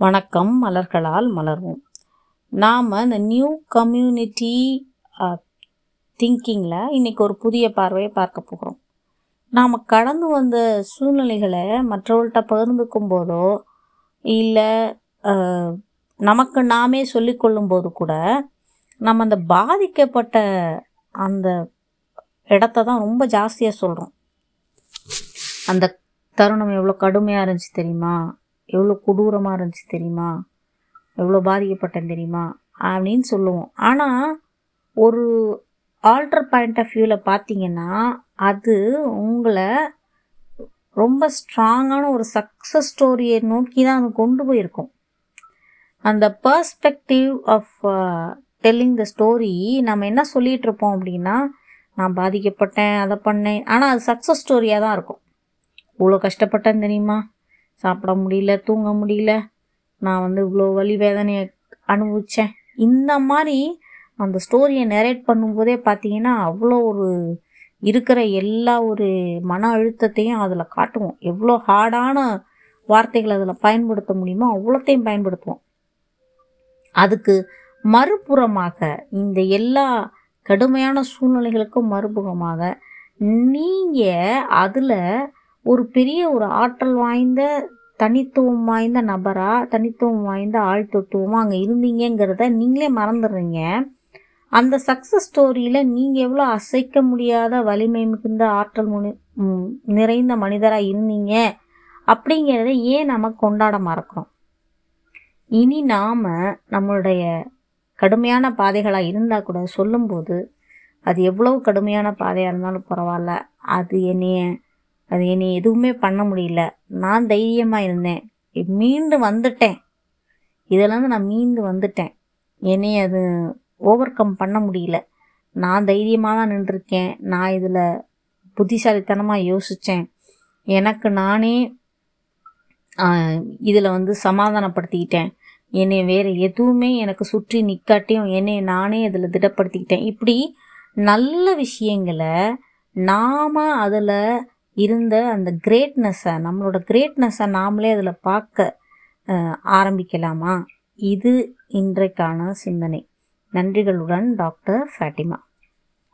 வணக்கம் மலர்களால் மலர்வோம். நாம் இந்த நியூ கம்யூனிட்டி திங்கிங்கில் இன்றைக்கி ஒரு புதிய பார்வையை பார்க்க போகிறோம். நாம் கடந்து வந்த சூழ்நிலைகளை மற்றவர்கள்ட்ட பகிர்ந்துக்கும் போதோ இல்லை நமக்கு நாமே சொல்லிக்கொள்ளும் போது கூட நம்ம அந்த பாதிக்கப்பட்ட அந்த இடத்த தான் ரொம்ப ஜாஸ்தியாக சொல்கிறோம் அந்த தருணம் எவ்வளோ கடுமையாக இருந்துச்சு தெரியுமா? எவ்வளோ கொடூரமாக இருந்துச்சு தெரியுமா? எவ்வளோ பாதிக்கப்பட்டேன் தெரியுமா? அப்படின்னு சொல்லுவோம். ஆனால் ஒரு ஆல்டர் பாயிண்ட் ஆஃப் வியூவில் பார்த்தீங்கன்னா அது உங்களை ரொம்ப ஸ்ட்ராங்கான ஒரு சக்ஸஸ் ஸ்டோரியை நோக்கி தான் அது கொண்டு போயிருக்கும். அந்த perspective of telling the story நம்ம என்ன சொல்லிகிட்டு இருப்போம் அப்படின்னா நான் பாதிக்கப்பட்டேன் அதை பண்ணேன். ஆனால் அது சக்ஸஸ் ஸ்டோரியாக தான் இருக்கும். இவ்வளோ கஷ்டப்பட்டேன் தெரியுமா? சாப்பிட முடியல தூங்க முடியல. நான் வந்து இவ்வளோ வலி வேதனையை அனுபவித்தேன் இந்த மாதிரி அந்த ஸ்டோரியை நெரேட் பண்ணும்போதே பார்த்தீங்கன்னா அவ்வளோ ஒரு இருக்கிற எல்லா ஒரு மன அழுத்தத்தையும் அதில் காட்டுவோம். எவ்வளோ ஹார்டான வார்த்தைகள் அதில் பயன்படுத்த முடியுமோ அவ்வளோத்தையும் பயன்படுத்துவோம். அதுக்கு மறுபுறமாக இந்த எல்லா கடுமையான சூழ்நிலைகளுக்கும் மறுபுறமாக நீங்கள் அதில் ஒரு பெரிய ஒரு ஆற்றல் வாய்ந்த தனித்துவம் வாய்ந்த நபராக தனித்துவம் வாய்ந்த ஆழ்த்தத்துவமாக அங்கே இருந்தீங்கிறத நீங்களே மறந்துடுறீங்க. அந்த சக்ஸஸ் ஸ்டோரியில் நீங்கள் எவ்வளோ அசைக்க முடியாத வலிமை மிகுந்த ஆற்றல் முனி நிறைந்த மனிதராக இருந்தீங்க அப்படிங்கிறத ஏன் நம்ம கொண்டாட மறக்கிறோம்? இனி நாம் நம்மளுடைய கடுமையான பாதைகளாக இருந்தால் கூட சொல்லும்போது அது எவ்வளோ கடுமையான பாதையாக இருந்தாலும் பரவாயில்ல. அது என்னைய அது என்னை எதுவுமே பண்ண முடியல. நான் தைரியமாக இருந்தேன். மீண்டு வந்துட்டேன். இதிலேருந்து நான் மீண்டு வந்துட்டேன். என்னை அது ஓவர் கம் பண்ண முடியல. நான் தைரியமாக தான் நின்றுருக்கேன். நான் இதில் புத்திசாலித்தனமாக யோசித்தேன் எனக்கு நானே இதில் வந்து சமாதானப்படுத்திக்கிட்டேன். என்னை வேறு எதுவுமே எனக்கு சுற்றி நிற்காட்டியும் என்னை நானே இதில் திடப்படுத்திக்கிட்டேன். இப்படி நல்ல விஷயங்களை நாம் அதில் இருந்த அந்த கிரேட்னஸை நம்மளோட கிரேட்னஸை நாமளே அதில் பார்க்க ஆரம்பிக்கலாமா? இது இன்றைக்கான சிந்தனை. நன்றிகளுடன் டாக்டர் ஃபேட்டிமா.